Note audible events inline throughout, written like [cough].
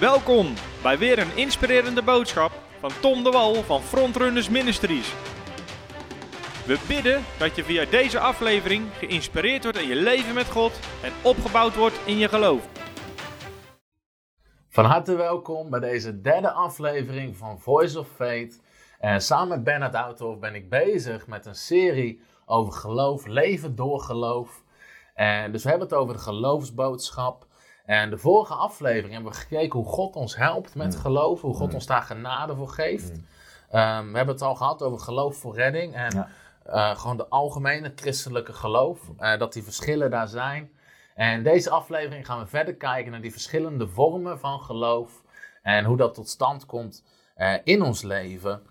Welkom bij weer een inspirerende boodschap van Tom de Wal van Frontrunners Ministries. We bidden dat je via deze aflevering geïnspireerd wordt in je leven met God en opgebouwd wordt in je geloof. Van harte welkom bij deze derde aflevering van Voice of Faith. En samen met Bernard Outhoff ben ik bezig met een serie over geloof, leven door geloof. En dus we hebben het over de geloofsboodschap. En de vorige aflevering hebben we gekeken hoe God ons helpt met Mm. geloof, hoe God Mm. ons daar genade voor geeft. Mm. Ehm, we hebben het al gehad over geloof voor redding en Ja. eh, gewoon de algemene christelijke geloof, eh, dat die verschillen daar zijn. En in deze aflevering gaan we verder kijken naar die verschillende vormen van geloof en hoe dat tot stand komt eh, in ons leven.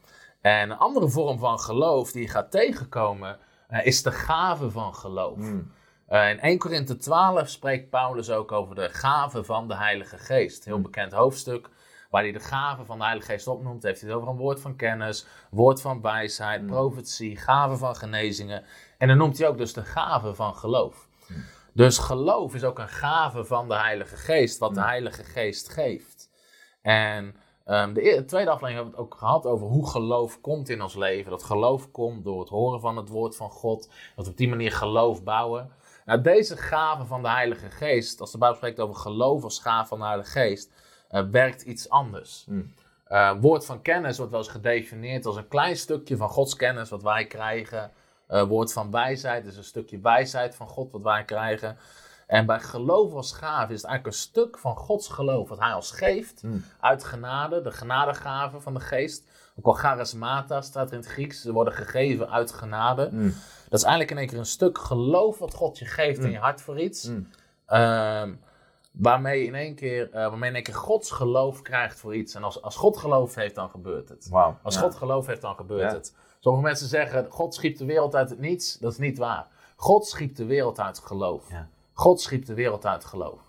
En een andere vorm van geloof die je gaat tegenkomen is de gave van geloof. Mm. Eh, in 1 Korinthe 12 spreekt Paulus ook over de gave van de Heilige Geest. Heel bekend hoofdstuk waar hij de gave van de Heilige Geest opnoemt. Heeft hij het over een woord van kennis, woord van wijsheid, Mm. profetie, gave van genezingen. En dan noemt hij ook dus de gave van geloof. Mm. Dus geloof is ook een gave van de Heilige Geest, wat de Mm. Heilige Geest geeft. En ehm, de, tweede aflevering hebben we het ook gehad over hoe geloof komt in ons leven. Dat geloof komt door het horen van het woord van God. Dat we op die manier geloof bouwen. Nou, deze gave van de Heilige Geest, als de Bijbel spreekt over geloof als gave van de Heilige Geest, eh, werkt iets anders. Mm. Eh, woord van kennis wordt wel eens gedefinieerd als een klein stukje van Gods kennis wat wij krijgen. Eh, woord van wijsheid is een stukje wijsheid van God wat wij krijgen. En bij geloof als gave is het eigenlijk een stuk van Gods geloof wat Hij ons geeft Mm. uit genade, de genadegave van de geest. Ook al charismata staat er in het Grieks, ze worden gegeven uit genade. Mm. Dat is eigenlijk in één keer een stuk geloof wat God je geeft in Mm. je hart voor iets. Mm. Ehm, waarmee, in één keer, eh, waarmee in één keer Gods geloof krijgt voor iets. En als, als God geloof heeft, dan gebeurt het. Als Ja. God geloof heeft, dan gebeurt Ja. het. Sommige mensen zeggen, God schiep de wereld uit het niets. Dat is niet waar. God schiep de wereld uit geloof. Ja. God schiep de wereld uit geloof.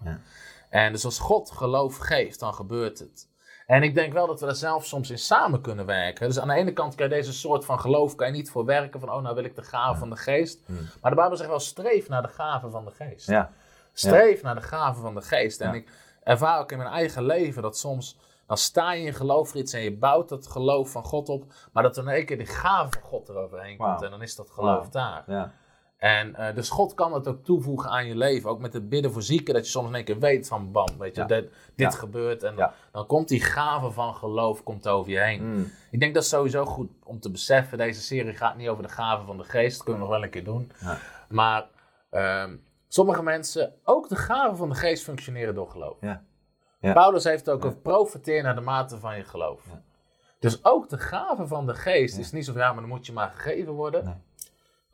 En dus als God geloof geeft, dan gebeurt het. En ik denk wel dat we daar zelf soms in samen kunnen werken. Dus aan de ene kant kan je deze soort van geloof kan je niet voor werken. Van, oh, nou wil ik de gave Ja. van de geest. Mm. Maar de Bijbel zegt wel, streef naar de gave van de geest. Ja. Streef naar de gave van de geest. En ik ervaar ook in mijn eigen leven dat soms, dan sta je in geloof voor iets en je bouwt dat geloof van God op. Maar dat er in één keer die gave van God eroverheen komt en dan is dat geloof daar. Ja. En eh, dus God kan het ook toevoegen aan je leven. Ook met het bidden voor zieken, dat je soms in één keer weet van bam, weet je, Ja. dit, dit Ja. gebeurt. En Ja. dan komt die gave van geloof komt over je heen. Mm. Ik denk dat is sowieso goed om te beseffen. Deze serie gaat niet over de gave van de geest. Dat kunnen we nog wel een keer doen. Maar ehm, sommige mensen, ook de gaven van de geest functioneren door geloof. Paulus heeft ook Ja. over profiteer naar de mate van je geloof. Dus ook de gave van de geest is niet zo van ja, maar dan moet je maar gegeven worden. Nee.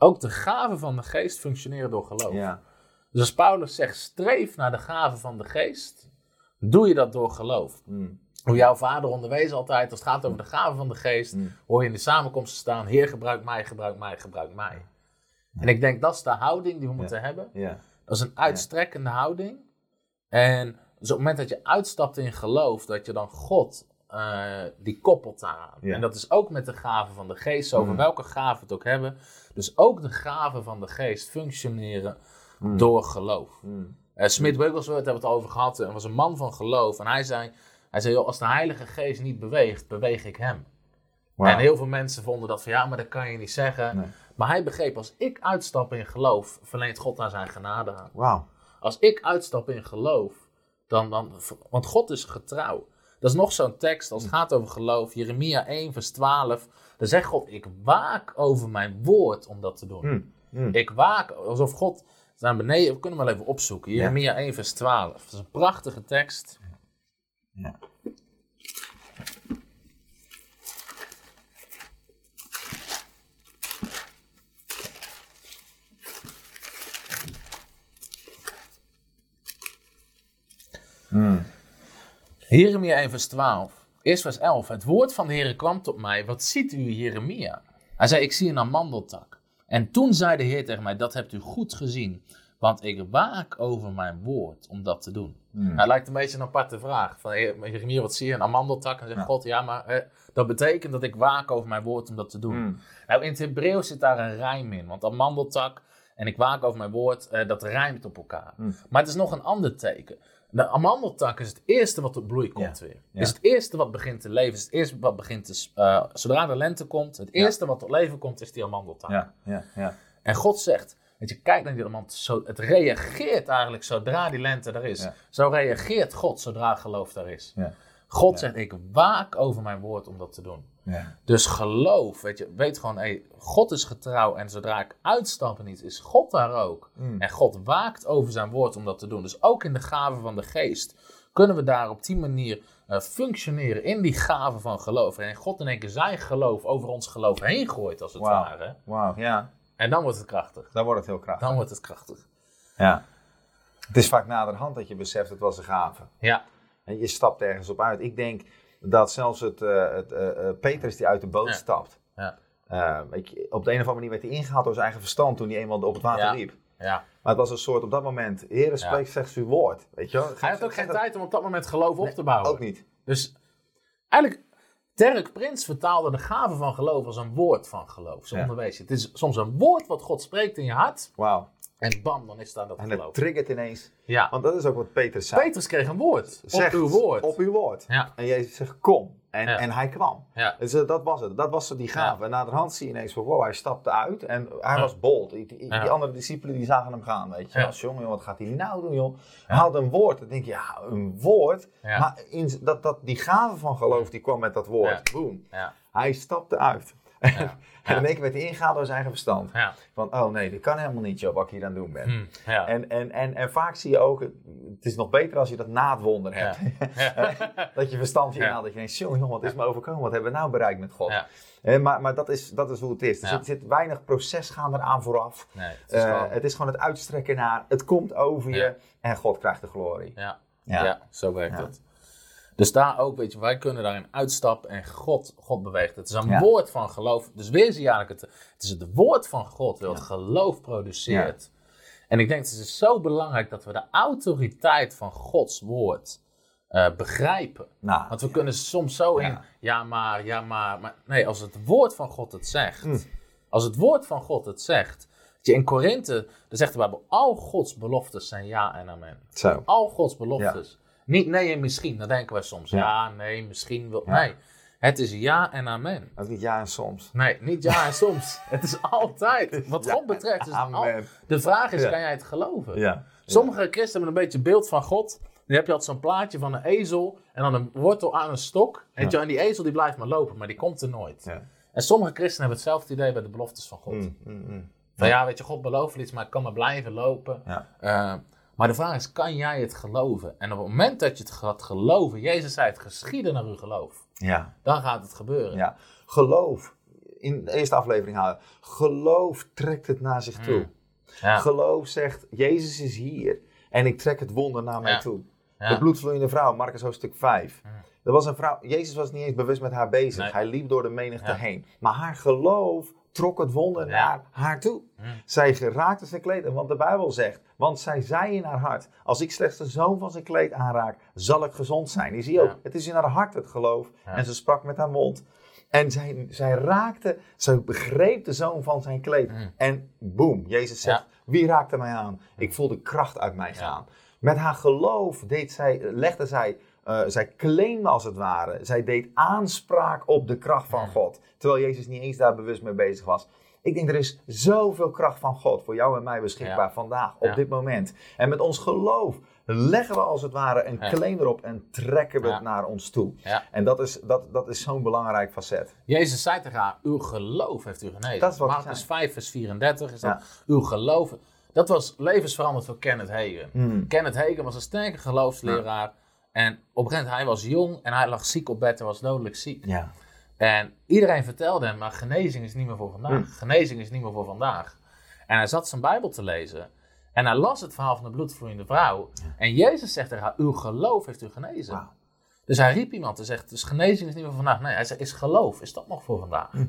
Ook de gaven van de geest functioneren door geloof. Ja. Dus als Paulus zegt streef naar de gave van de geest, doe je dat door geloof. Mm. Hoe jouw vader onderwees altijd, als het gaat over de gave van de geest, Mm. hoor je in de samenkomsten staan, Heer gebruik mij, gebruik mij, gebruik mij. En ik denk dat is de houding die we moeten hebben. Ja. Dat is een uitstrekkende houding. En dus op het moment dat je uitstapt in geloof, dat je dan God, eh, die koppelt daaraan. Ja. En dat is ook met de gaven van de geest, over Mm. welke gaven we het ook hebben. Dus ook de gaven van de geest functioneren Mm. door geloof. Mm. Eh, Smith Wigglesworth hebben we het over gehad. En was een man van geloof. En hij zei, hij zei joh, als de Heilige Geest niet beweegt, beweeg ik hem. En heel veel mensen vonden dat van ja, maar dat kan je niet zeggen. Nee. Maar hij begreep, als ik uitstap in geloof, verleent God daar zijn genade aan. Als ik uitstap in geloof, dan, dan, want God is getrouw. Dat is nog zo'n tekst als het gaat over geloof. Jeremia 1 vers 12. Dan zegt God, ik waak over mijn woord om dat te doen. Mm. Mm. Ik waak, alsof God, naar beneden, we kunnen hem wel even opzoeken. Ja. Jeremia 1 vers 12. Dat is een prachtige tekst. Ja. Jeremia 1 vers 12. Eerst vers 11. Het woord van de Heer kwam tot mij. Wat ziet u, Jeremia? Hij zei, ik zie een amandeltak. En toen zei de Heer tegen mij, dat hebt u goed gezien. Want ik waak over mijn woord om dat te doen. Nou, het lijkt een beetje een aparte vraag. Van, "Heer, Jeremia, wat zie je? Een amandeltak? En zegt Ja. God, ja, maar dat betekent dat ik waak over mijn woord om dat te doen. Mm. Nou, in het Hebreeuws zit daar een rijm in. Want amandeltak En ik waak over mijn woord, eh, dat rijmt op elkaar. Mm. Maar het is nog een ander teken. De amandeltak is het eerste wat tot bloei komt weer. ja. Is het eerste wat begint te leven. Is het eerste wat begint te... eh, zodra de lente komt, het eerste wat tot leven komt, is die amandeltak. Ja, ja, ja. En God zegt, weet je, kijk naar die amand. Zo, het reageert eigenlijk zodra die lente er is. Zo reageert God zodra geloof daar is. Ja. God zegt, ik waak over mijn woord om dat te doen. Ja. Dus geloof, weet je, weet gewoon, hey, God is getrouw en zodra ik uitstap en iets, is God daar ook. Mm. En God waakt over zijn woord om dat te doen. Dus ook in de gave van de geest kunnen we daar op die manier eh, functioneren in die gave van geloof. En God in één keer zijn geloof over ons geloof heen gooit, als het ware. Wauw, ja. En dan wordt het krachtig. Dan wordt het heel krachtig. Dan wordt het krachtig. Ja. Het is vaak naderhand dat je beseft, het was een gave. Ja, En je stapt ergens op uit. Ik denk dat zelfs het, eh, het eh, eh, Petrus die uit de boot stapt. Je, op de een of andere manier werd hij ingehaald door zijn eigen verstand toen hij eenmaal op het water liep. ja. Maar het was een soort op dat moment, heren spreekt slechts uw woord. Weet je wel? Hij had ook geen dat- tijd om op dat moment geloof op te bouwen. Ook niet. Dus eigenlijk, Dirk Prins vertaalde de gave van geloof als een woord van geloof. Zo Ja. onderwees. Het is soms een woord wat God spreekt in je hart. Wauw. En bam, dan is daar dat En het triggert ineens. Ja. Want dat is ook wat Petrus zei. Petrus kreeg een woord. Zegt, op uw woord. Op uw woord. Ja. En Jezus zegt, kom. En, Ja. en hij kwam. Ja. Dus eh, dat was het. Dat was die gave. Ja. En naderhand zie je ineens van, wow, hij stapte uit. En hij was bold. Die, die, andere discipelen die zagen hem gaan, weet je. Ja. Als jongen, wat gaat hij nou doen, joh? Hij had een woord. Dan denk je, ja, een woord. Ja. Maar in, dat, dat, die gave van geloof, die kwam met dat woord. Boom. Ja. Hij stapte uit. [laughs] en in één keer werd hij ingehaald door zijn eigen verstand. Ja. Van, oh nee, dit kan helemaal niet, joh, wat ik hier aan het doen ben. Hm. Ja. En, en, en, en vaak zie je ook, het is nog beter als je dat na het wonder hebt. [laughs] dat je verstand je inhaalt. Dat je denkt, jongen, jongen, wat is me overkomen? Wat hebben we nou bereikt met God? Eh, maar maar dat, is, dat is hoe het is. Er zit, zit weinig proces gaan eraan vooraf. Nee, het is Eh, gewoon- het is gewoon het uitstrekken naar, het komt over je en God krijgt de glorie. ja. Zo werkt het. Dus daar ook, weet je, wij kunnen daarin uitstappen en God, God beweegt. Het is een Ja. woord van geloof. Dus weer zie je eigenlijk, het, het is het woord van God het geloof produceert. En ik denk, het is zo belangrijk dat we de autoriteit van Gods woord eh, begrijpen. Nou, Want we kunnen soms zo in, Ja. maar, ja maar, maar. Nee, als het woord van God het zegt. Mm. Als het woord van God het zegt. je, In Korinthe, daar zegt de Bijbel, al Gods beloftes zijn ja en amen. zo. Al Gods beloftes. Niet nee en misschien, dan denken wij soms. Ja, Ja. nee, misschien wil. Ja. Nee, het is ja en amen. Ook niet ja en soms. Nee, niet ja en soms. [laughs] Het is altijd. Wat Ja God betreft is al. De vraag is, kan jij het geloven? Ja. Sommige christenen hebben een beetje beeld van God. Dan heb je altijd zo'n plaatje van een ezel en dan een wortel aan een stok. En die ezel die blijft maar lopen, maar die komt er nooit. Ja. En sommige christenen hebben hetzelfde idee bij de beloftes van God. Mm, mm, mm. Van ja, weet je, God belooft iets, maar ik kan maar blijven lopen. Ja. Eh, maar de vraag is, kan jij het geloven? En op het moment dat je het gaat geloven, Jezus zei het geschieden naar uw geloof. ja. Dan gaat het gebeuren. Ja, geloof. In de eerste aflevering halen. Geloof trekt het naar zich toe. Mm. Ja. Geloof zegt, Jezus is hier. En ik trek het wonder naar mij toe. De bloedvloeiende vrouw, Marcus hoofdstuk 5. Er was een vrouw, Jezus was niet eens bewust met haar bezig. Nee. Hij liep door de menigte heen. Maar haar geloof trok het wonder naar haar toe. Mm. Zij raakte zijn kleed. Want de Bijbel zegt, want zij zei in haar hart, als ik slechts de zoon van zijn kleed aanraak, zal ik gezond zijn. Je ook, Ja. het is in haar hart het geloof. En ze sprak met haar mond. En zij, zij raakte, zij begreep de zoon van zijn kleed. Mm. En boem, Jezus zegt, Ja. wie raakte mij aan? Ik voelde kracht uit mij gaan. Met haar geloof deed zij, legde zij, eh, zij claimde als het ware. Zij deed aanspraak op de kracht van God. Terwijl Jezus niet eens daar bewust mee bezig was. Ik denk er is zoveel kracht van God voor jou en mij beschikbaar Ja. vandaag, op Ja. dit moment. En met ons geloof leggen we als het ware een Ja. claim erop en trekken we het naar ons toe. En dat is, dat, dat is zo'n belangrijk facet. Jezus zei tegen haar, uw geloof heeft u genezen. Dat is wat hij Marcus zei. 5 vers 34 is dat, uw geloof. Dat was levensveranderd voor Kenneth Hagen. Mm. Kenneth Hagen was een sterke geloofsleraar. En op een gegeven moment, hij was jong en hij lag ziek op bed en was dodelijk ziek. Ja. En iedereen vertelde hem, maar genezing is niet meer voor vandaag. Mm. Genezing is niet meer voor vandaag. En hij zat zijn Bijbel te lezen. En hij las het verhaal van de bloedvloeiende vrouw. En Jezus zegt tegen haar, uw geloof heeft u genezen. Dus hij riep iemand en zegt, dus genezing is niet meer voor vandaag. Nee, hij zegt, is geloof, is dat nog voor vandaag? Hm.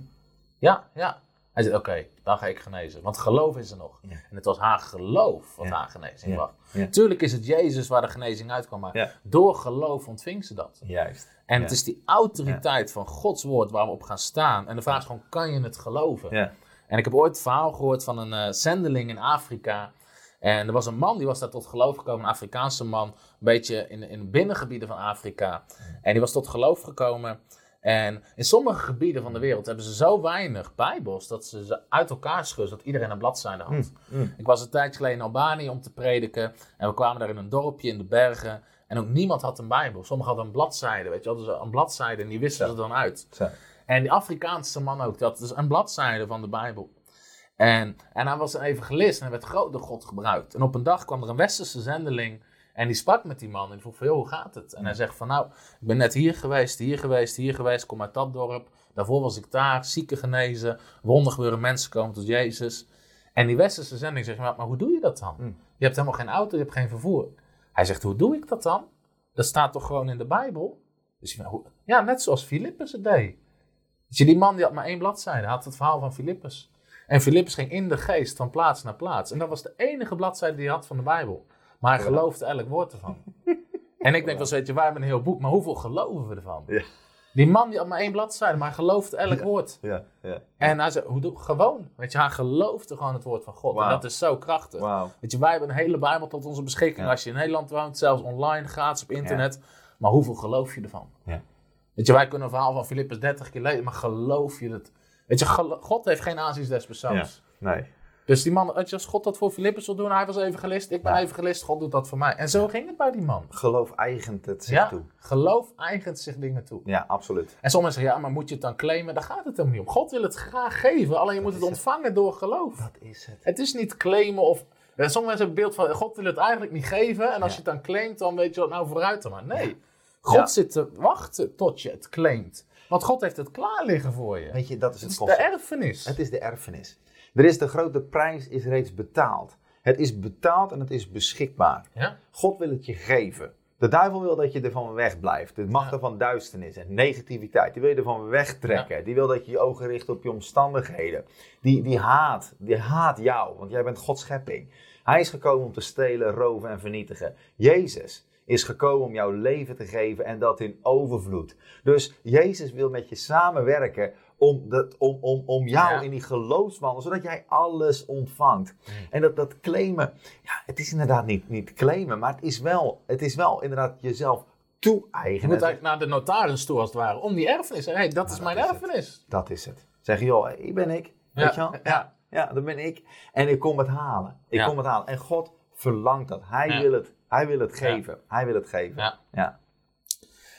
Ja, ja. Hij zegt, oké, dan ga ik genezen. Want geloof is er nog. Ja. En het was haar geloof wat haar genezing was. Ja. Tuurlijk is het Jezus waar de genezing uitkwam, maar door geloof ontving ze dat. Juist. En het is die autoriteit van Gods woord waar we op gaan staan. En de vraag is gewoon, kan je het geloven? Ja. En ik heb ooit het verhaal gehoord van een eh, zendeling in Afrika. En er was een man die was daar tot geloof gekomen, een Afrikaanse man, een beetje in, in de binnengebieden van Afrika. En die was tot geloof gekomen. En in sommige gebieden van de wereld hebben ze zo weinig bijbels dat ze ze uit elkaar schudden, dat iedereen een bladzijde had. mm. Ik was een tijdje geleden in Albanië om te prediken. En we kwamen daar in een dorpje in de bergen. En ook niemand had een bijbel. Sommigen hadden een bladzijde, weet je wel. Dus een bladzijde en die wisten Ja. ze dan uit. En die Afrikaanse man ook, die had dus een bladzijde van de Bijbel. En, en hij was een evangelist en hij werd groot door God gebruikt. En op een dag kwam er een westerse zendeling en die sprak met die man. En die vroeg van, joh, hoe gaat het? En hij zegt van, nou, ik ben net hier geweest, hier geweest, hier geweest. Kom uit dat dorp. Daarvoor was ik daar, zieken genezen, wonder gebeuren, mensen komen tot Jezus. En die westerse zendeling zegt, maar, maar hoe doe je dat dan? Hmm. Je hebt helemaal geen auto, je hebt geen vervoer. Hij zegt, hoe doe ik dat dan? Dat staat toch gewoon in de Bijbel? Dus ja, net zoals Filippus het deed. Dus die man die had maar één bladzijde, had het verhaal van Filippus. En Filippus ging in de geest van plaats naar plaats. En dat was de enige bladzijde die hij had van de Bijbel. Maar hij Ja. geloofde elk woord ervan. [laughs] en ik denk wel, weet je, wij hebben een heel boek, maar hoeveel geloven we ervan? Ja. Die man die had maar één bladzijde, maar hij geloofde elk woord. Ja, ja. En hij zei, hoe doe, gewoon. Weet je, hij geloofde gewoon het woord van God. En dat is zo krachtig. Weet je, wij hebben een hele Bijbel tot onze beschikking. Als je in Nederland woont, zelfs online, gratis op internet. Maar hoeveel geloof je ervan? Ja. Weet je, wij kunnen een verhaal van Filippus 30 keer lezen, maar geloof je het? Weet je, God heeft geen aanzien des persoons. Nee. Dus die man, als God dat voor Filippus wil doen, hij was evangelist, ik ben Ja. evangelist, God doet dat voor mij. En zo ging het bij die man. Geloof eigent het zich Ja, toe. geloof eigent zich dingen toe. Ja, absoluut. En sommigen zeggen, ja, maar moet je het dan claimen? Daar gaat het helemaal niet om. God wil het graag geven, alleen je moet het ontvangen door geloof. Dat is het. Het is niet claimen of... Ja, Sommige mensen hebben het beeld van, God wil het eigenlijk niet geven. En als je het dan claimt, dan weet je wat nou vooruit dan maar. Nee, God zit te wachten tot je het claimt. Want God heeft het klaar liggen voor je. Weet je, dat is Het het is de erfenis. Het is de erfenis. Er is de grote prijs is reeds betaald. Het is betaald en het is beschikbaar. Ja? God wil het je geven. De duivel wil dat je ervan wegblijft. De machten Ja. van duisternis en negativiteit, die wil je ervan wegtrekken. Die wil dat je je ogen richt op je omstandigheden. Die, die haat, die haat jou, want jij bent Gods schepping. Hij is gekomen om te stelen, roven en vernietigen. Jezus is gekomen om jouw leven te geven en dat in overvloed. Dus Jezus wil met je samenwerken om, dat, om, om, om jou Ja. in die geloofswandel, zodat jij alles ontvangt. Hmm. En dat, dat claimen, ja, het is inderdaad niet, niet claimen, maar het is wel, het is wel inderdaad jezelf Je toe-eigenen. moet eigenlijk naar de notaris toe als het ware. Om die erfenis. Hé, hey, dat is dat mijn is het. erfenis. Dat is het. Zeg je, joh, hier ben ik. Weet je wel? Ja, ja. Ja, dat ben ik. En ik kom het halen. Ik Ja. kom het halen. En God verlangt dat. Hij, Ja. wil, het, hij wil het geven. Hij wil het geven. Ja. ja.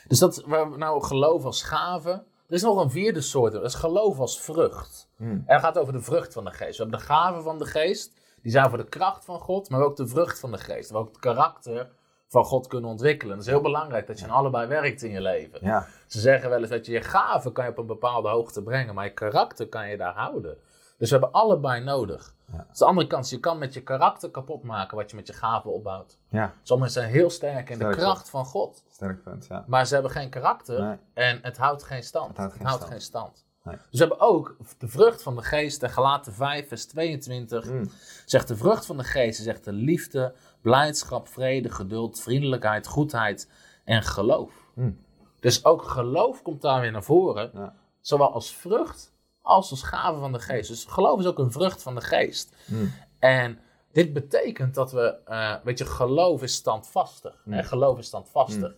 Dus dat waar we nou geloof als gave. Er is nog een vierde soort. Dat is geloof als vrucht. Hmm. En dat gaat over de vrucht van de geest. We hebben de gaven van de geest. Die zijn voor de kracht van God. Maar ook de vrucht van de geest. Waar we ook het karakter van God kunnen ontwikkelen. Het is heel belangrijk dat je aan allebei werkt in je leven. Ja. Ze zeggen wel eens dat je je gaven kan je op een bepaalde hoogte brengen. Maar je karakter kan je daar houden. Dus we hebben allebei nodig. Ja. Dus de andere kant, je kan met je karakter kapot maken wat je met je gaven opbouwt. ja, Sommigen zijn heel sterk in de kracht van God. sterk punt. Ja. Maar ze hebben geen karakter Nee. en het houdt geen stand. Het houdt geen stand. geen stand. Nee. Dus we hebben ook de vrucht van de geest, en Galaten 5, vers 22. Mm. Zegt de vrucht van de geest, zegt de liefde, blijdschap, vrede, geduld, vriendelijkheid, goedheid en geloof. Mm. Dus ook geloof komt daar weer naar voren. Ja. Zowel als vrucht als als gave van de geest. Dus geloof is ook een vrucht van de geest. Mm. En dit betekent dat we, eh, weet je, geloof is standvastig. Mm. En geloof is standvastig.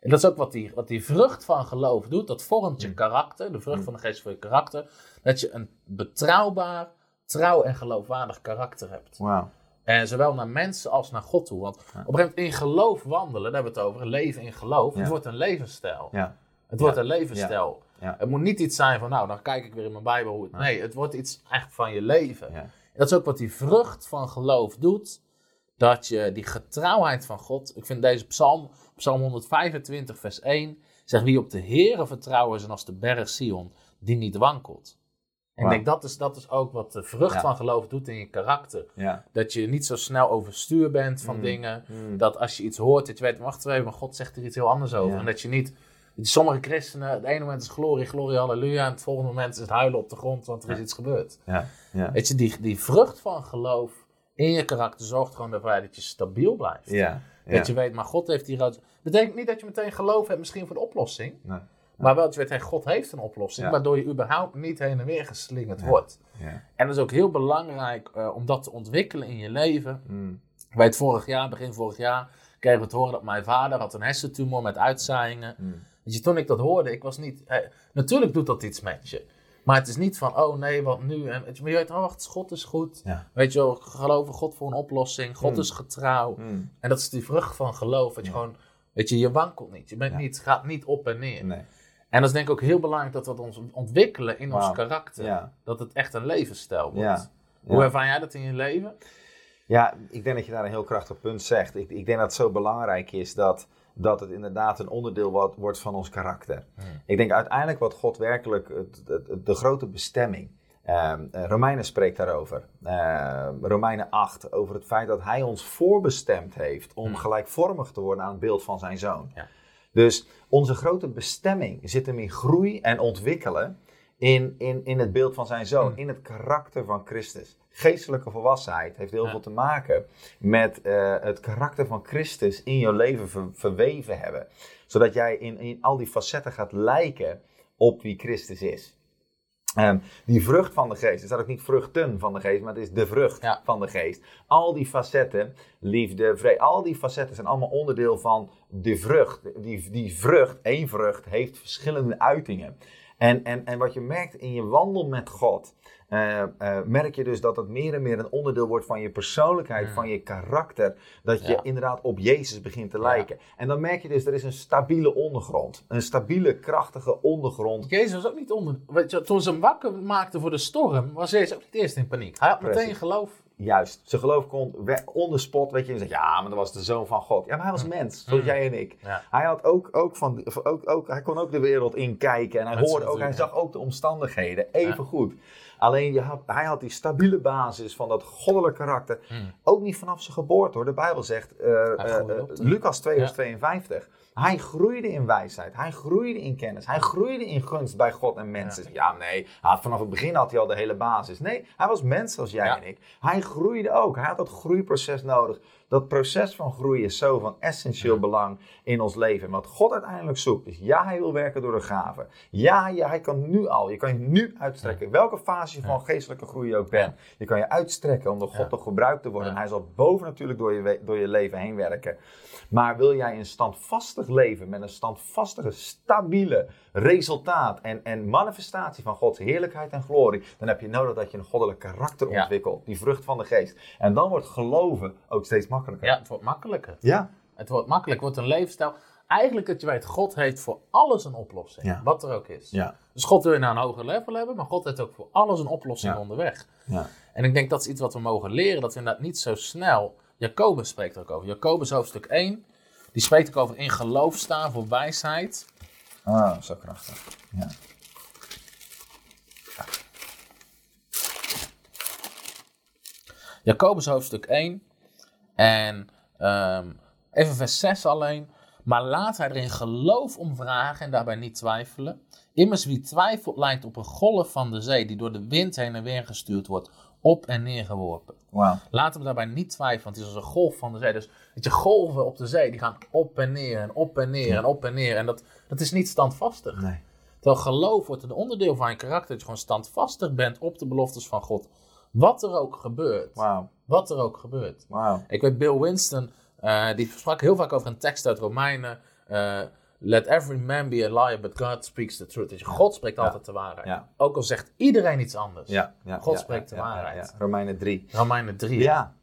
En dat is ook wat die, wat die vrucht van geloof doet. Dat vormt je karakter. De vrucht van de geest voor je karakter. Dat je een betrouwbaar, trouw en geloofwaardig karakter hebt. En zowel naar mensen als naar God toe. Want op een gegeven moment in geloof wandelen, daar hebben we het over. Leven in geloof. Ja. Het wordt een levensstijl. Ja. Het wordt Ja. een levensstijl. Ja. Het moet niet iets zijn van, nou, dan kijk ik weer in mijn Bijbel hoe het... Nee, het wordt iets echt van je leven. En dat is ook wat die vrucht van geloof doet. Dat je die getrouwheid van God... Ik vind deze psalm, psalm 125 vers 1... Zegt wie op de Heere vertrouwen is en als de berg Sion die niet wankelt. En ik denk dat is, dat is ook wat de vrucht Ja. van geloof doet in je karakter. Ja. Dat je niet zo snel overstuur bent van Mm. dingen. Mm. Dat als je iets hoort, dat je weet, wacht even, maar God zegt er iets heel anders over. Ja. En dat je niet, sommige christenen, het ene moment is glorie, glorie, halleluja. En het volgende moment is het huilen op de grond, want er is iets gebeurd. Ja. Ja. Weet je, die, die vrucht van geloof in je karakter zorgt gewoon ervoor dat je stabiel blijft. Ja. Dat je weet, maar God heeft die rood. Betekent niet dat je meteen geloof hebt misschien voor de oplossing. Nee. Maar wel dat je weet, hey, God heeft een oplossing, waardoor je überhaupt niet heen en weer geslingerd wordt. Ja. En dat is ook heel belangrijk eh, om dat te ontwikkelen in je leven. Mm. Bij het vorig jaar, begin vorig jaar, kregen we te horen dat mijn vader had een hersentumor met uitzaaiingen. Mm. Weet je, toen ik dat hoorde, ik was niet... eh, natuurlijk doet dat iets met je. Maar het is niet van, oh nee, wat nu? En, maar je weet, oh wacht, God is goed. Ja. Weet je wel, geloven God voor een oplossing. God Mm. is getrouw. Mm. En dat is die vrucht van geloof. Dat je Ja. gewoon, weet je, je wankelt niet. Je bent Ja. niet, gaat niet op en neer. Nee. En dat is denk ik ook heel belangrijk dat we dat ons ontwikkelen in ons karakter. Dat het echt een levensstijl wordt. Hoe ervaar jij dat in je leven? Ja, ik denk dat je daar een heel krachtig punt zegt. Ik, ik denk dat het zo belangrijk is dat, dat het inderdaad een onderdeel wordt, wordt van ons karakter. Hmm. Ik denk uiteindelijk wat God werkelijk, het, het- het- de grote bestemming. ehm, eh, Romeinen spreekt daarover. Ehm, Romeinen 8, over het feit dat hij ons voorbestemd heeft om Hmm. gelijkvormig te worden aan het beeld van zijn zoon. Ja. Dus onze grote bestemming zit hem in groei en ontwikkelen in, in, in het beeld van zijn zoon, Hmm. in het karakter van Christus. Geestelijke volwassenheid heeft heel Ja. veel te maken met eh, het karakter van Christus in je leven ver- verweven hebben. Zodat jij in, in al die facetten gaat lijken op wie Christus is. Ehm, die vrucht van de geest, er staat ook niet vruchten van de geest, maar het is de vrucht Ja. van de geest. Al die facetten, liefde, vrede, al die facetten zijn allemaal onderdeel van de vrucht. Die, die vrucht, één vrucht, heeft verschillende uitingen. En, en, en wat je merkt in je wandel met God, eh, eh, merk je dus dat het meer en meer een onderdeel wordt van je persoonlijkheid, Mm. van je karakter. Dat je Ja. inderdaad op Jezus begint te Ja. lijken. En dan merk je dus, er is een stabiele ondergrond. Een stabiele, krachtige ondergrond. Jezus was ook niet onder... Weet je, toen ze hem wakker maakten voor de storm, was Jezus ook niet eerst in paniek. Hij had meteen geloof. Juist, zijn geloof kon on the spot, weet je, en zegt, ja, maar dat was de zoon van God. Ja, maar hij was mens, zoals Mm. jij en ik. Ja. Hij, had ook, ook van, ook, ook, hij kon ook de wereld inkijken en hij hoorde ook, hij zag ook de omstandigheden, even goed. Alleen je had, hij had die stabiele basis van dat goddelijk karakter, Mm. ook niet vanaf zijn geboorte hoor. De Bijbel zegt, toch? Lucas 2 vers Ja. 52, hij groeide in wijsheid, hij groeide in kennis, hij groeide in gunst bij God en mensen. Ja, nee, had, vanaf het begin had hij al de hele basis. Nee, hij was mens zoals jij Ja. en ik. Hij groeide ook, hij had dat groeiproces nodig. Dat proces van groei is zo van essentieel belang in ons leven. En wat God uiteindelijk zoekt, is ja, hij wil werken door de gaven. Ja, ja, hij kan nu al, je kan je nu uitstrekken. Welke fase je van geestelijke groei je ook bent. Je kan je uitstrekken om door God toch gebruikt te worden. En hij zal boven natuurlijk door je, door je leven heen werken. Maar wil jij een standvastig leven met een standvastige, stabiele resultaat en, en manifestatie van Gods heerlijkheid en glorie, dan heb je nodig dat je een goddelijk karakter Ja. ontwikkelt, die vrucht van de geest. En dan wordt geloven ook steeds makkelijker. Ja, het wordt makkelijker. Ja. Het wordt makkelijk, het wordt een levensstijl. Eigenlijk dat je weet, God heeft voor alles een oplossing. Ja. Wat er ook is. Ja. Dus God wil je naar een hoger level hebben, maar God heeft ook voor alles een oplossing onderweg. Ja. En ik denk dat is iets wat we mogen leren, dat we inderdaad niet zo snel... Jacobus spreekt er ook over. Jacobus hoofdstuk 1, die spreekt ook over in geloof staan voor wijsheid. Ah, zo krachtig. Ja. Jacobus hoofdstuk 1 en ehm, even vers 6 alleen. Maar laat hij er in geloof om vragen en daarbij niet twijfelen. Immers wie twijfelt lijkt op een golf van de zee die door de wind heen en weer gestuurd wordt, op en neer geworpen. Wauw. Laat hem daarbij niet twijfelen, want het is als een golf van de zee. Dus weet je, golven op de zee, die gaan op en neer en op en neer en op en neer. En dat, dat is niet standvastig. Nee. Terwijl geloof wordt een onderdeel van je karakter, dat je gewoon standvastig bent op de beloftes van God. Wat er ook gebeurt. Wat er ook gebeurt. Ik weet, Bill Winston, eh, die sprak heel vaak over een tekst uit Romeinen. eh, Let every man be a liar, but God speaks the truth. Dus God spreekt Ja. altijd de waarheid. Ja. Ook al zegt iedereen iets anders. Ja. God spreekt de waarheid. Romeinen 3. Romeinen 3. Ja,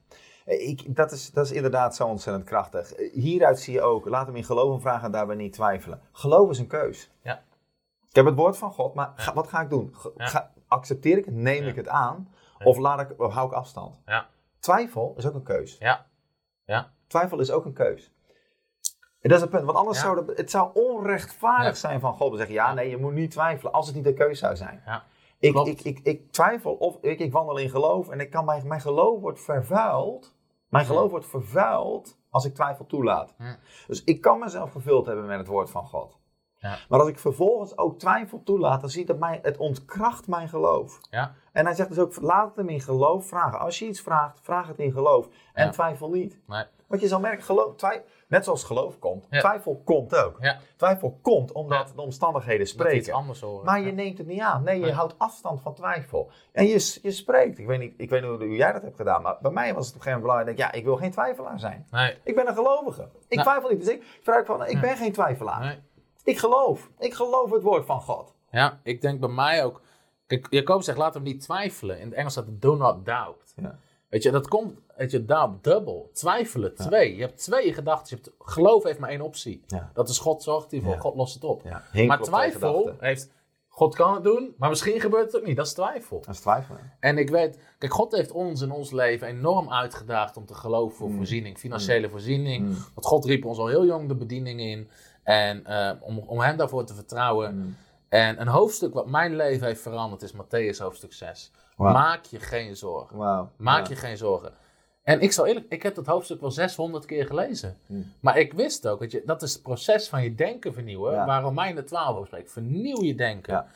ik, dat, is, dat is inderdaad zo ontzettend krachtig. Hieruit zie je ook, laat hem in geloven vragen en daarbij niet twijfelen. Geloof is een keus. Ja. Ik heb het woord van God, maar ga- wat ga ik doen? Ga- accepteer ik het, neem ik het aan, of, laat ik, of hou ik afstand? Ja. Twijfel is ook een keus. Ja. Ja. Twijfel is ook een keus. En dat is het punt, want anders Ja. zou het, het zou onrechtvaardig Ja. zijn van God te zeggen, ja, nee, je moet niet twijfelen als het niet een keus zou zijn. Ja. Ik, ik, ik, ik twijfel of ik, ik wandel in geloof en ik kan mijn, mijn geloof wordt vervuild. Mijn geloof wordt vervuild als ik twijfel toelaat. Ja. Dus ik kan mezelf gevuld hebben met het woord van God. Ja. Maar als ik vervolgens ook twijfel toelaat, dan zie ik dat mij, het ontkracht mijn geloof. Ja. En hij zegt dus ook, laat het hem in geloof vragen. Als je iets vraagt, vraag het in geloof. En Ja. twijfel niet. Nee. Want je zal merken, geloof, net zoals geloof komt, Ja. twijfel komt ook. Ja. Twijfel komt omdat Ja. de omstandigheden spreken. anders horen. Maar je neemt het niet aan. Nee, je houdt afstand van twijfel. En je, je spreekt. Ik weet, niet, ik weet niet hoe jij dat hebt gedaan, maar bij mij was het op een gegeven moment belangrijk. Ja, ik wil geen twijfelaar zijn. Nee, Ik ben een gelovige. Ik Nou. twijfel niet. Dus ik vraag van, ik ben geen twijfelaar. nee. Ik geloof. Ik geloof het woord van God. Ja, ik denk bij mij ook. Kijk, Jacob zegt, laat hem niet twijfelen. In het Engels staat het do not doubt. Ja. Weet je, dat komt, weet je, doubt, dubbel. Twijfelen, twee. Je hebt twee gedachten. Je hebt, geloof heeft maar één optie. Ja. Dat is God zorgt hiervoor. Ja. God lost het op. Maar twijfel heeft, God kan het doen, maar misschien gebeurt het ook niet. Dat is twijfel. Dat is twijfelen. En ik weet, kijk, God heeft ons in ons leven enorm uitgedaagd om te geloven voor Mm. voorziening, financiële voorziening. Mm. Want God riep ons al heel jong de bediening in. En eh, om, om hem daarvoor te vertrouwen. Mm. En een hoofdstuk wat mijn leven heeft veranderd is Matthäus hoofdstuk 6. Maak je geen zorgen. Maak Ja. je geen zorgen. En ik zal eerlijk, ik heb dat hoofdstuk wel 600 keer gelezen. Hmm. Maar ik wist ook, weet je, dat is het proces van je denken vernieuwen, Ja. waar Romeinen 12 over spreekt. Vernieuw je denken. Ja.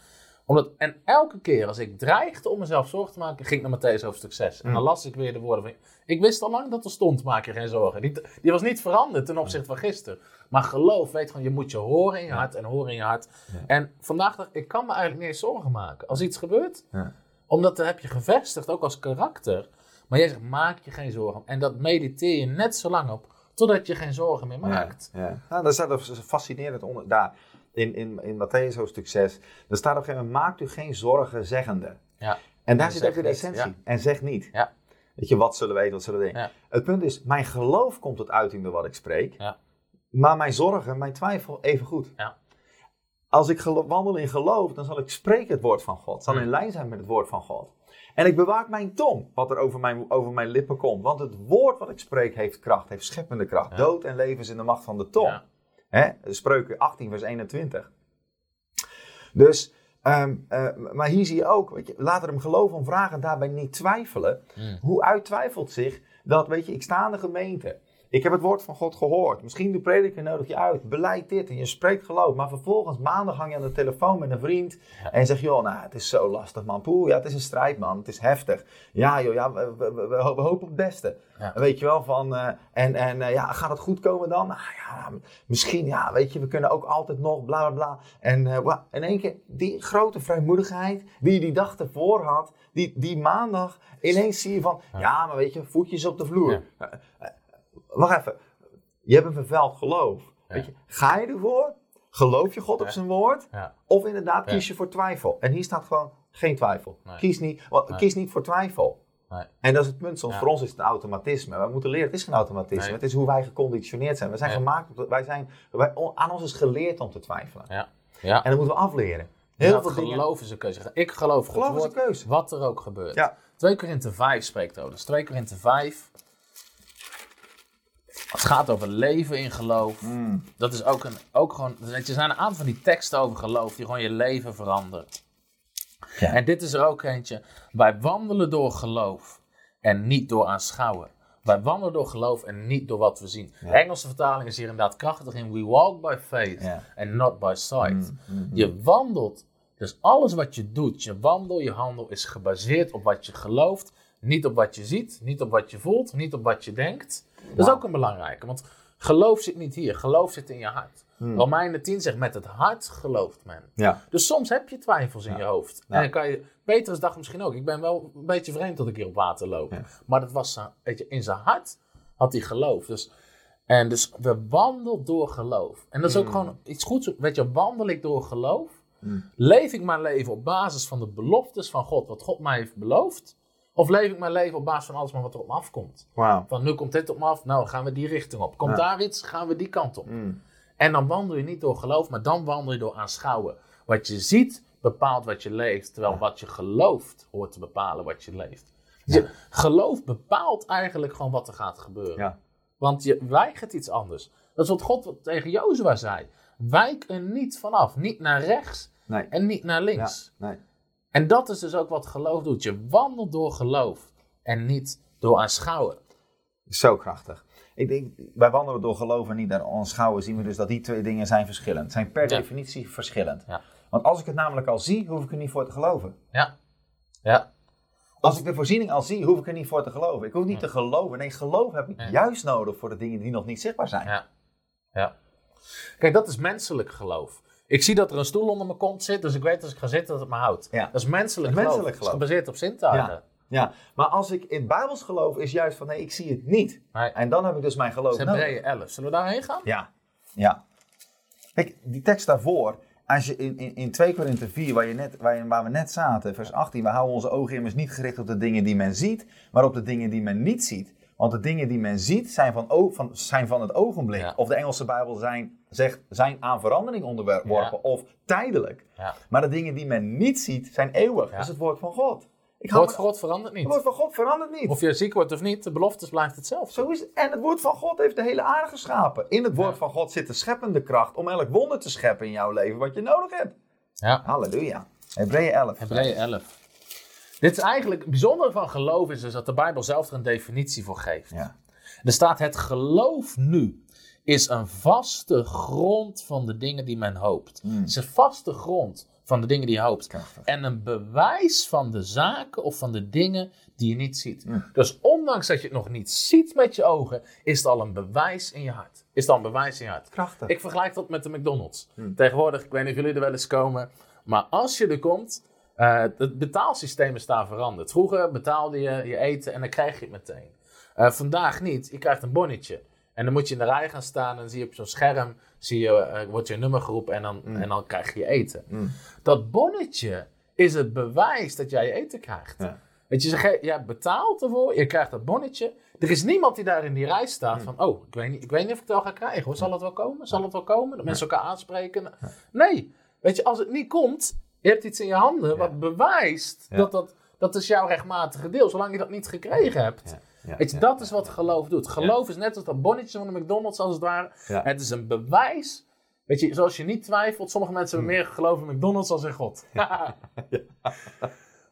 Omdat, en elke keer als ik dreigde om mezelf zorgen te maken, ging ik naar Matthäus hoofdstuk 6. En dan Hmm. las ik weer de woorden van, ik wist al lang dat er stond, maak je geen zorgen. Die, die was niet veranderd ten opzichte van gisteren. Maar geloof, weet gewoon, je moet je horen in je hart en horen in je hart. En vandaag dacht ik, ik kan me eigenlijk niet eens zorgen maken. Als iets gebeurt, Ja. Omdat dat heb je gevestigd, ook als karakter. Maar jij zegt, maak je geen zorgen. En dat mediteer je net zo lang op, totdat je geen zorgen meer maakt. Ja, ja. Nou, daar staat een fascinerend onder. Daar, in, in, in Matthäus hoofdstuk 6. Daar staat op een gegeven moment: maakt u geen zorgen zeggende. Ja. En daar En zit ook de essentie. ja. En zeg niet. Ja. Weet je, wat zullen we eten, wat zullen we denken. Ja. Het punt is, mijn geloof komt tot uiting door wat ik spreek. Ja. Maar mijn zorgen, mijn twijfel, even goed. Ja. Als ik wandel in geloof, dan zal ik spreken het woord van God. Zal Hmm. in lijn zijn met het woord van God. En ik bewaak mijn tong, wat er over mijn, over mijn lippen komt. Want het woord wat ik spreek heeft kracht, heeft scheppende kracht. Ja. Dood en leven is in de macht van de tong. Ja. Hè? Spreuken 18, vers 21. Dus, ehm, eh, maar hier zie je ook, weet je, laat er hem geloven om vragen en daarbij niet twijfelen. Mm. Hoe uittwijfelt zich dat, weet je, ik sta in de gemeente. Ik heb het woord van God gehoord. Misschien de prediker nodig je uit. Beleid dit en je spreekt geloof. Maar vervolgens maandag hang je aan de telefoon met een vriend. Ja. En je zegt, joh, nou, het is zo lastig man. Poeh, ja, het is een strijd man. Het is heftig. Ja, joh, ja, we, we, we, we hopen op het beste. Ja. Weet je wel, van, eh, en, en eh, ja, gaat het goed komen dan? Nou ja, misschien, ja, weet je, we kunnen ook altijd nog, bla, bla, bla. En eh, in één keer, die grote vrijmoedigheid die je die dag ervoor had, die, die maandag, ineens zie je van, ja, maar weet je, voetjes op de vloer. Ja. Wacht even, je hebt een vervuild geloof. Ja. Weet je, ga je ervoor? Geloof je God op zijn woord? Of inderdaad kies je voor twijfel? En hier staat gewoon geen twijfel. Nee. Kies, niet, Nee. kies niet voor twijfel. Nee. En dat is het punt. Soms Ja. voor ons is het een automatisme. We moeten leren, het is geen automatisme. Nee. Het is hoe wij geconditioneerd zijn. We zijn gemaakt, wij zijn, wij, aan ons is geleerd om te twijfelen. Ja. ja. En dat moeten we afleren. Heel veel geloof is een keuze. Ik geloof Geloof is woord, een keuze. wat er ook gebeurt. Ja. 2 Korinthe 5 spreekt over. Dus 2 Korinthe 5. Het gaat over leven in geloof. Mm. Dat is ook, een, ook gewoon. Er zijn een aantal van die teksten over geloof die gewoon je leven veranderen. Ja. En dit is er ook eentje. Wij wandelen door geloof en niet door aanschouwen. Wij wandelen door geloof en niet door wat we zien. Ja. De Engelse vertaling is hier inderdaad krachtig in. We walk by faith Ja. and not by sight. Mm, mm, Je wandelt. Dus alles wat je doet, je wandel, je handel is gebaseerd op wat je gelooft. Niet op wat je ziet, niet op wat je voelt, niet op wat je denkt. Dat is ook een belangrijke, want geloof zit niet hier, geloof zit in je hart. Hmm. Romeinen 10 zegt, met het hart gelooft men. Ja. Dus soms heb je twijfels in je hoofd. Ja. En dan kan je, Petrus dacht misschien ook, ik ben wel een beetje vreemd dat ik hier op water loop. Maar dat was, zijn- weet je, in zijn hart had hij geloof. Dus, en dus we wandelen door geloof. En dat is ook Mm. gewoon iets goeds. Weet je, wandel ik door geloof? Mm. Leef ik mijn leven op basis van de beloftes van God, wat God mij heeft beloofd? Of leef ik mijn leven op basis van alles maar wat er op me afkomt? Wauw. Van nu komt dit op me af, nou gaan we die richting op. Komt Ja. daar iets, gaan we die kant op. Mm. En dan wandel je niet door geloof, maar dan wandel je door aanschouwen. Wat je ziet bepaalt wat je leeft, terwijl wat je gelooft hoort te bepalen wat je leeft. Dus geloof bepaalt eigenlijk gewoon wat er gaat gebeuren. Ja. Want je weigert iets anders. Dat is wat God tegen Jozua zei. Wijk er niet vanaf. Niet naar rechts Nee. en niet naar Ja. links. Nee. En dat is dus ook wat geloof doet. Je wandelt door geloof en niet door aanschouwen. Zo krachtig. Ik denk, wij wandelen door geloof en niet naar aanschouwen, zien we dus dat die twee dingen zijn verschillend. Zijn per Ja. definitie verschillend. Ja. Want als ik het namelijk al zie, hoef ik er niet voor te geloven. Ja. Ja. Als ik de voorziening al zie, hoef ik er niet voor te geloven. Ik hoef niet te geloven. Nee, geloof heb ik juist nodig voor de dingen die nog niet zichtbaar zijn. Ja. ja. Kijk, dat is menselijk geloof. Ik zie dat er een stoel onder mijn kont zit, dus ik weet als ik ga zitten dat het me houdt. Ja. Dat is menselijk Dat is geloof. menselijk Dat is geloof. gebaseerd op zintuigen. Ja. Ja, maar als ik in Bijbels geloof, is juist van nee, ik zie het niet. Nee. En dan heb ik dus mijn geloof nodig. Hebreeën 11. Zullen we daarheen gaan? Ja, ja. Kijk, die tekst daarvoor, als je in, in, in 2 Korinthe 4, waar, je net, waar, je- waar we net zaten, vers 18, we houden onze ogen immers niet gericht op de dingen die men ziet, maar op de dingen die men niet ziet. Want de dingen die men ziet zijn van, o- van, zijn van het ogenblik. Ja. Of de Engelse Bijbel zijn, zegt, zijn aan verandering onderworpen Ja. of tijdelijk. Ja. Maar de dingen die men niet ziet, zijn eeuwig. Dat is het woord van God. Ik Het woord van God verandert het niet. woord van God verandert niet. Of je ziek wordt of niet, de beloftes blijft hetzelfde. Zo is het. En het woord van God heeft de hele aarde geschapen. In het woord Ja. van God zit de scheppende kracht om elk wonder te scheppen in jouw leven wat je nodig hebt. Ja. Halleluja. Hebreeën 11. Hebreeën 11. Dit is eigenlijk, het bijzondere van geloof is dus dat de Bijbel zelf er een definitie voor geeft. Ja. Er staat het geloof nu is een vaste grond van de dingen die men hoopt. Het is een vaste grond van de dingen die je hoopt. Krachtig. En een bewijs van de zaken of van de dingen die je niet ziet. Dus ondanks dat je het nog niet ziet met je ogen, is het al een bewijs in je hart. Is het al een bewijs in je hart. Krachtig. Ik vergelijk dat met de McDonald's. Tegenwoordig, ik weet niet of jullie er wel eens komen, maar als je er komt, eh, het betaalsysteem is daar veranderd. Vroeger betaalde je je eten en dan krijg je het meteen. Eh, vandaag niet, je krijgt een bonnetje. En dan moet je in de rij gaan staan en dan zie je op zo'n scherm, zie je, eh, wordt je nummer geroepen en dan, en dan krijg je je eten. Dat bonnetje is het bewijs dat jij je eten krijgt. Ja. Weet je, ze ge- je hebt betaald ervoor, je krijgt dat bonnetje. Er is niemand die daar in die rij staat van, oh, ik weet, niet, ik weet niet of ik het wel ga krijgen. Hoor. Zal het wel komen? Zal het wel komen? Dat mensen elkaar aanspreken? Nee. Weet je, als het niet komt, je hebt iets in je handen wat bewijst dat dat, dat is jouw rechtmatige deel. Zolang je dat niet gekregen hebt. Ja, Weet je, ja, dat is wat geloof doet. Geloof is net als dat bonnetje van de McDonald's als het ware. Het is een bewijs. Weet je, zoals je niet twijfelt, sommige mensen Hmm. hebben meer geloof in McDonald's dan in God. [laughs]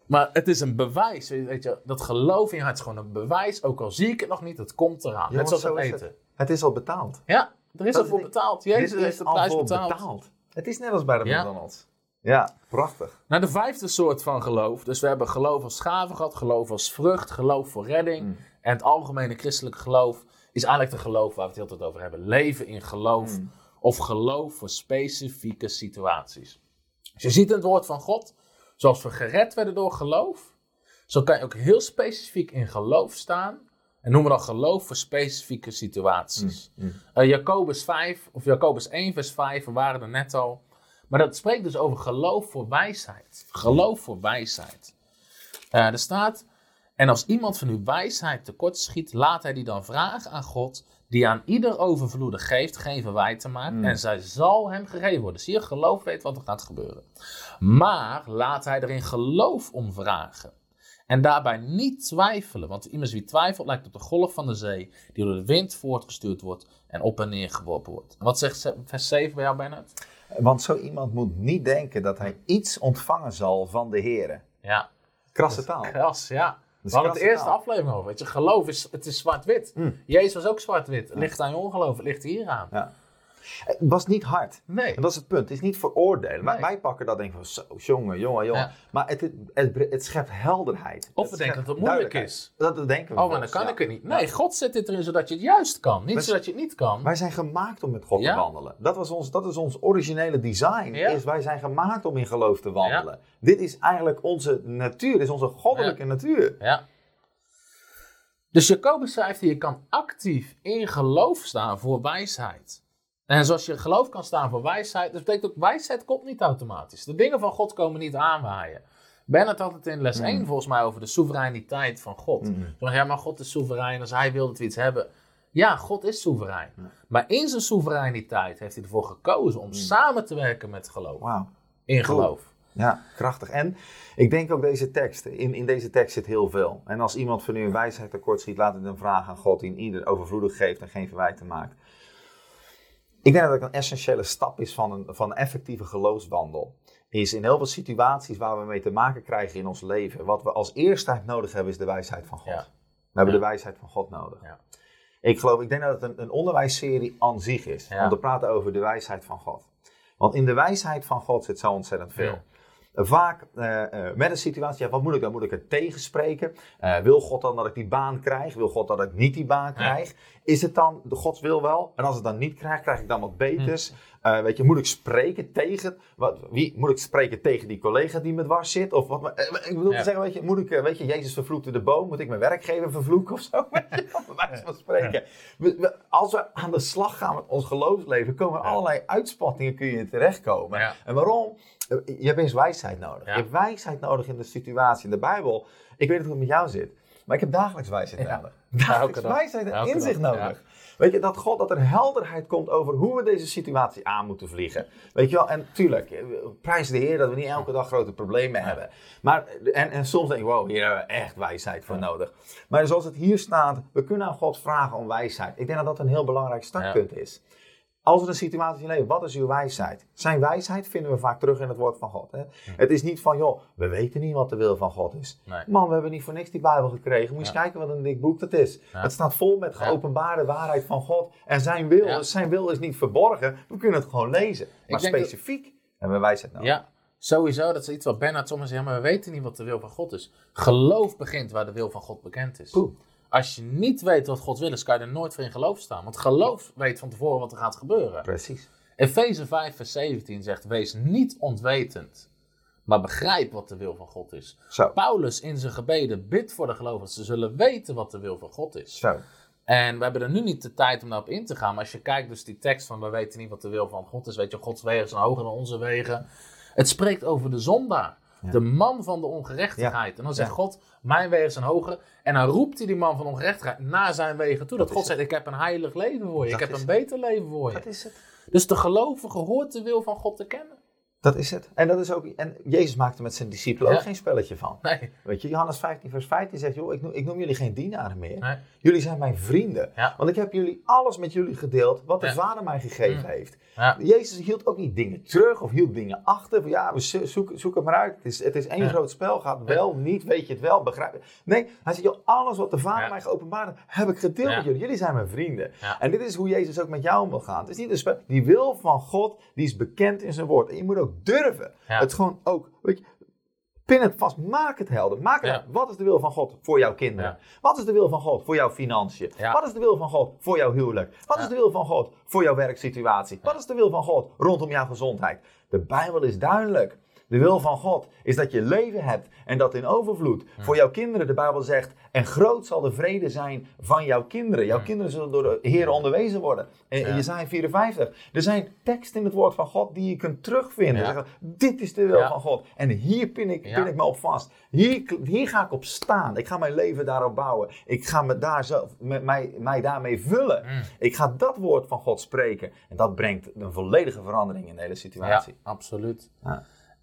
Maar het is een bewijs. Weet je, dat geloof in je hart is gewoon een bewijs. Ook al zie ik het nog niet, het komt eraan. Net zoals zo het eten. Het. het is al betaald. Ja, er is Dat al voor betaald. Jezus heeft de al prijs voor betaald. Het is net als bij de. McDonald's. Ja, prachtig. Nou, de vijfde soort van geloof. Dus we hebben geloof als gave gehad, geloof als vrucht, geloof voor redding. Mm. En het algemene christelijke geloof is eigenlijk de geloof waar we het heel tijd over hebben. Leven in geloof Mm. of geloof voor specifieke situaties. Dus je ziet in het woord van God, zoals we gered werden door geloof, zo kan je ook heel specifiek in geloof staan. En noemen we dan geloof voor specifieke situaties. Eh, Jacobus 5, of Jacobus 1 vers 5, we waren er net al. Maar dat spreekt dus over geloof voor wijsheid. Geloof voor wijsheid. Eh, er staat, en als iemand van uw wijsheid tekort schiet, laat hij die dan vragen aan God, die aan ieder overvloedig geeft, geen verwijt te maken, en zij zal hem gegeven worden. Zie je, geloof weet wat er gaat gebeuren. Maar laat hij er in geloof om vragen. En daarbij niet twijfelen, want iemand wie twijfelt lijkt op de golf van de zee, die door de wind voortgestuurd wordt en op en neer geworpen wordt. En wat zegt ze- vers 7 bij jou, Bernard? Want zo iemand moet niet denken dat hij iets ontvangen zal van de Here. Ja, Krasse taal. Kras, ja. We hadden het eerste taal. aflevering over. Weet je, geloof is, het is zwart-wit. Jezus was ook zwart-wit. Ligt aan je ongeloof, ligt hier aan. Ja. Het was niet hard. Nee. En dat is het punt. Het is niet veroordelen. Nee. wij pakken dat denk van zo, jongen, jongen, jongen. Ja. Maar het, het, het, schept helderheid. Of we denken dat het moeilijk is. Dat, dat denken we. Oh, maar dan kan ja. ik het niet. Nee, God zet dit erin zodat je het juist kan. Niet zodat je het niet kan. Wij zijn gemaakt om met God Ja. te wandelen. Dat, was ons, dat is ons originele design. Is wij zijn gemaakt om in geloof te wandelen. Dit is eigenlijk onze natuur. Dit is onze goddelijke natuur. Ja. Dus Jacobus schrijft hier, je kan actief in geloof staan voor wijsheid. En zoals je geloof kan staan voor wijsheid, dat betekent ook, wijsheid komt niet automatisch. De dingen van God komen niet aanwaaien. Bernard had het in les 1 volgens mij over de soevereiniteit van God. Toen dacht ja, maar God is soeverein, als hij wil dat we iets hebben. Ja, God is soeverein. Maar in zijn soevereiniteit heeft hij ervoor gekozen om samen te werken met geloof. In Cool. geloof. Ja, krachtig. En ik denk ook deze tekst. In, in deze tekst zit heel veel. En als iemand van u een wijsheid tekort schiet, laat het een vraag aan God die in ieder overvloedig geeft en geen verwijten maakt. Ik denk dat het een essentiële stap is van een, van een effectieve geloofswandel. Is in heel veel situaties waar we mee te maken krijgen in ons leven. Wat we als eerste nodig hebben is de wijsheid van God. Ja. We hebben Ja. de wijsheid van God nodig. Ja. Ik geloof, ik denk dat het een, een onderwijsserie aan zich is. Om te praten over de wijsheid van God. Want in de wijsheid van God zit zo ontzettend veel. Vaak eh, eh, met een situatie, ja, wat moet ik dan? Moet ik het tegenspreken? Eh, wil God dan dat ik die baan krijg? Wil God dat ik niet die baan krijg? Is het dan de Gods wil wel? En als ik het dan niet krijg, krijg ik dan wat beters? Eh, weet je, moet ik spreken tegen, wat, wie, moet ik spreken tegen die collega die me dwars zit? Of wat, ik bedoel te zeggen, weet je, moet ik, weet je, Jezus vervloekte de boom, moet ik mijn werkgever vervloeken of zo? [laughs] Weet je, van spreken. We- we- als we aan de slag gaan met ons geloofsleven, komen er allerlei uitspattingen kun je terechtkomen. En waarom? Je hebt eens wijsheid nodig. Ja. Je hebt wijsheid nodig in de situatie. In de Bijbel, ik weet niet hoe het met jou zit, maar ik heb dagelijks wijsheid Ja. nodig. [laughs] Dagelijks wijsheid en Elke inzicht dag, nodig. Weet je, dat God, dat er helderheid komt over hoe we deze situatie aan moeten vliegen. Weet je wel, en tuurlijk, eh, prijs de Heer dat we niet elke dag grote problemen hebben. Maar, en, en soms denk ik, wow, hier hebben we echt wijsheid voor nodig. Maar zoals het hier staat, we kunnen aan God vragen om wijsheid. Ik denk dat dat een heel belangrijk startpunt is. Als er een situatie leeft, wat is uw wijsheid? Zijn wijsheid vinden we vaak terug in het woord van God. Hè? Het is niet van, joh, we weten niet wat de wil van God is. Nee. Man, we hebben niet voor niks die Bijbel gekregen. Moet je eens kijken wat een dik boek dat is. Ja. Het staat vol met Ja. geopenbaarde waarheid van God. En zijn wil, Ja. zijn wil is niet verborgen. We kunnen het gewoon lezen. Maar denk dat- specifiek hebben we wijsheid nodig. Ja, sowieso. Dat is iets wat Bernard soms zegt, maar we weten niet wat de wil van God is. Geloof begint waar de wil van God bekend is. Poeh. Als je niet weet wat God wil is, kan je er nooit voor in geloof staan. Want geloof weet van tevoren wat er gaat gebeuren. Precies. Efeze 5 vers 17 zegt, wees niet onwetend, maar begrijp wat de wil van God is. Zo. Paulus in zijn gebeden bidt voor de gelovigen, dat ze zullen weten wat de wil van God is. Zo. En we hebben er nu niet de tijd om daarop in te gaan. Maar als je kijkt dus die tekst van we weten niet wat de wil van God is. Weet je, Gods wegen zijn hoger dan onze wegen. Het spreekt over de zondaar. De man van de ongerechtigheid. En dan zegt. God, mijn wegen zijn hoger. En dan roept hij die man van ongerechtigheid naar zijn wegen toe. Dat, God zegt, ik heb een heilig leven voor je. Dat ik heb een beter leven voor je. Dat is het. Dus de gelovige hoort de wil van God te kennen. Dat is het. En, dat is ook, en Jezus maakte met zijn discipelen Ja. ook geen spelletje van. Nee. Weet je, Johannes 15 vers 15 zegt, joh, ik noem, ik noem jullie geen dienaren meer. Nee. Jullie zijn mijn vrienden. Ja. Want ik heb jullie alles met jullie gedeeld wat de Ja. Vader mij gegeven Mm. heeft. Ja. Jezus hield ook niet dingen terug of hield dingen achter. Van, ja, we zo- zoek, het maar uit. Het is, het is één groot spel. Gaat wel, niet, weet je het wel, begrijp je. Nee, hij zegt, joh, alles wat de Vader mij geopenbaard heeft, heb ik gedeeld met jullie. Jullie zijn mijn vrienden. En dit is hoe Jezus ook met jou om wil gaan. Het is niet een spel. Die wil van God, die is bekend in zijn woord. En je moet ook durven. Ja. Het gewoon ook, weet je, pin het vast. Maak het helder. Maak het Ja. Wat is de wil van God voor jouw kinderen? Ja. Wat is de wil van God voor jouw financiën? Wat is de wil van God voor jouw huwelijk? Wat is de wil van God voor jouw werksituatie? Wat is de wil van God rondom jouw gezondheid? De Bijbel is duidelijk. De wil van God is dat je leven hebt en dat in overvloed. Voor jouw kinderen, de Bijbel zegt, en groot zal de vrede zijn van jouw kinderen. Jouw kinderen zullen door de Heer onderwezen worden. En Ja. Jezaja 54. Er zijn teksten in het woord van God die je kunt terugvinden. Zeggen, dit is de wil van God. En hier pin ik, pin ik me op vast. Hier, hier ga ik op staan. Ik ga mijn leven daarop bouwen. Ik ga me daar zelf, met mij, mij daarmee vullen. Mm. Ik ga dat woord van God spreken. En dat brengt een volledige verandering in de hele Ja, situatie. absoluut.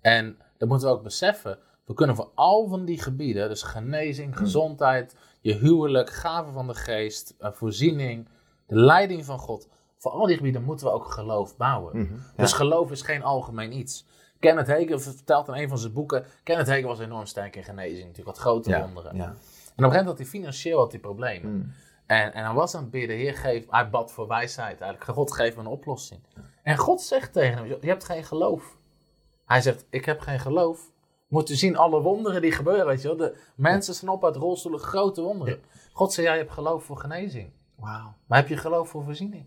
En dat moeten we ook beseffen. We kunnen voor al van die gebieden, dus genezing, gezondheid, je huwelijk, gaven van de geest, eh, voorziening, de leiding van God. Voor al die gebieden moeten we ook geloof bouwen. Mhm. Dus geloof is geen algemeen iets. Kenneth Hagin vertelt in een van zijn boeken. Kenneth Hagin was enorm sterk in genezing, natuurlijk wat grote Ja. wonderen. Ja. En op een gegeven moment had hij financieel had hij problemen. Mm. En, en hij was aan het bidden, Heer, geef, hij bad voor wijsheid eigenlijk. God, geef me een oplossing. En God zegt tegen hem, je hebt geen geloof. Hij zegt, ik heb geen geloof. Moet u zien alle wonderen die gebeuren, weet je wel. De mensen staan op uit rolstoelen, grote wonderen. God zei, jij hebt geloof voor genezing. Wauw. Maar heb je geloof voor voorziening?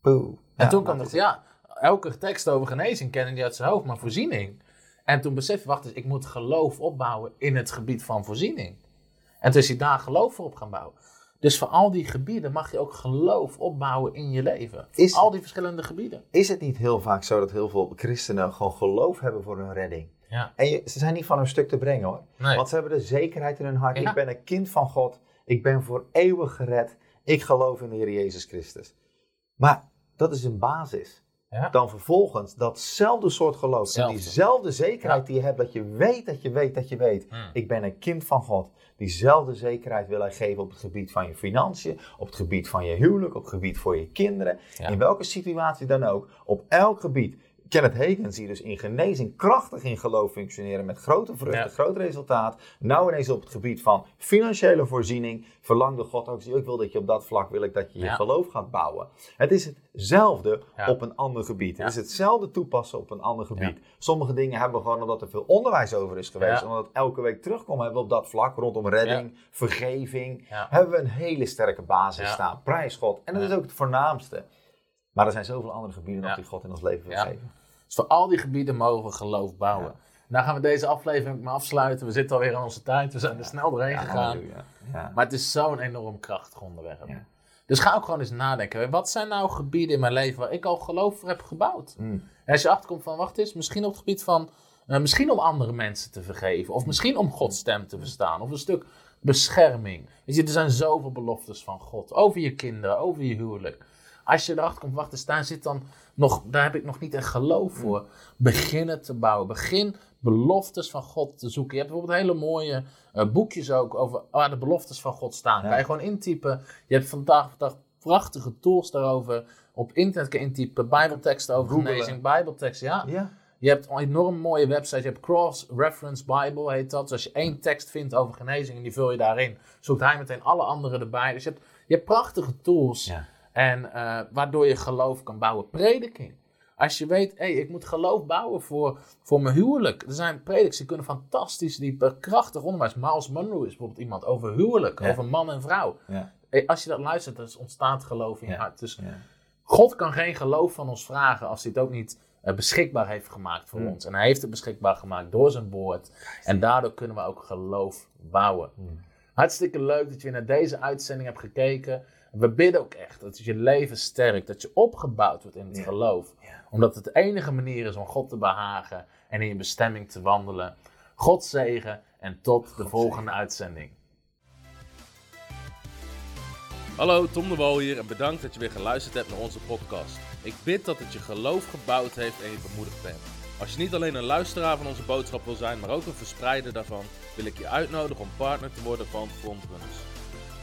Poeh. En Ja, toen kwam het, ja, elke tekst over genezing kende hij uit zijn hoofd, maar voorziening. En toen besefte hij, wacht eens, ik moet geloof opbouwen in het gebied van voorziening. En toen is hij daar geloof voor op gaan bouwen. Dus voor al die gebieden mag je ook geloof opbouwen in je leven. Is- al die verschillende gebieden. Is het niet heel vaak zo dat heel veel christenen gewoon geloof hebben voor hun redding? Ja. En je- ze zijn niet van hun stuk te brengen hoor. Nee. Want ze hebben de zekerheid in hun hart. Ja. Ik ben een kind van God. Ik ben voor eeuwig gered. Ik geloof in de Heer Jezus Christus. Maar dat is een basis. Ja. Dan vervolgens datzelfde soort geloof. En diezelfde zekerheid die je hebt. Dat je weet dat je weet dat je weet. Hmm. Ik ben een kind van God. Diezelfde zekerheid wil hij geven op het gebied van je financiën. Op het gebied van je huwelijk. Op het gebied voor je kinderen. Ja. In welke situatie dan ook. Op elk gebied. Kenneth Hagen zie je dus in genezing krachtig in geloof functioneren met grote vruchten, Ja. groot resultaat. Nou ineens op het gebied van financiële voorziening verlangde God ook, ik wil dat je op dat vlak, wil ik dat je je Ja. geloof gaat bouwen. Het is hetzelfde Ja. op een ander gebied. Het is hetzelfde toepassen op een ander gebied. Sommige dingen hebben we gewoon omdat er veel onderwijs over is geweest, omdat het elke week terugkomt, hebben we op dat vlak rondom redding, vergeving, hebben we een hele sterke basis staan. Prijs God. En dat is ook het voornaamste. Maar er zijn zoveel andere gebieden Ja. dat die God in ons leven wil Ja. geven. Dus voor al die gebieden mogen we geloof bouwen. Ja. Nou gaan we deze aflevering maar afsluiten. We zitten alweer aan onze tijd. We zijn er snel doorheen Ja, gegaan. Maar het is zo'n enorm krachtig onderwerp. Ja. Dus ga ook gewoon eens nadenken. Wat zijn nou gebieden in mijn leven waar ik al geloof voor heb gebouwd? Mm. En als je achterkomt van, wacht eens, misschien op het gebied van, eh, misschien om andere mensen te vergeven. Of misschien om Gods stem te verstaan. Of een stuk bescherming. Weet je, er zijn zoveel beloftes van God. Over je kinderen, over je huwelijk. Als je erachter komt, wacht eens, daar zit dan nog, daar heb ik nog niet echt geloof voor. Beginnen te bouwen. Begin beloftes van God te zoeken. Je hebt bijvoorbeeld hele mooie eh, boekjes ook over waar de beloftes van God staan. Ja. Kan je gewoon intypen. Je hebt vandaag de dag prachtige tools daarover. Op internet kan je intypen. Bijbelteksten over Googelen. genezing. Bijbelteksten, ja. Ja. Je hebt een enorm mooie website. Je hebt Cross-Reference Bible, heet dat. Dus als je één tekst vindt over genezing en die vul je daarin, zoekt hij meteen alle andere erbij. Dus je hebt, je hebt prachtige tools. Ja. En eh, waardoor je geloof kan bouwen. Prediking. Als je weet, hé, ik moet geloof bouwen voor, voor mijn huwelijk. Er zijn predikers die kunnen fantastisch, die krachtig onderwijs. Miles Monroe is bijvoorbeeld iemand over huwelijk, Ja. over man en vrouw. Ja. Als je dat luistert, dan ontstaat geloof in je Ja. hart. Dus. God kan geen geloof van ons vragen als hij het ook niet eh, beschikbaar heeft gemaakt voor Mm. ons. En hij heeft het beschikbaar gemaakt door zijn woord. En daardoor kunnen we ook geloof bouwen. Mm. Hartstikke leuk dat je naar deze uitzending hebt gekeken. We bidden ook echt dat je leven sterkt, dat je opgebouwd wordt in het Ja. geloof. Ja. Omdat het de enige manier is om God te behagen en in je bestemming te wandelen. God zegen en tot de volgende uitzending. Hallo, Tom de Wol hier en bedankt dat je weer geluisterd hebt naar onze podcast. Ik bid dat het je geloof gebouwd heeft en je bemoedigd bent. Als je niet alleen een luisteraar van onze boodschap wil zijn, maar ook een verspreider daarvan, wil ik je uitnodigen om partner te worden van Frontrunners.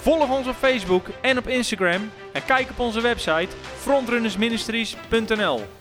Volg ons op Facebook en op Instagram en kijk op onze website frontrunnersministries.nl.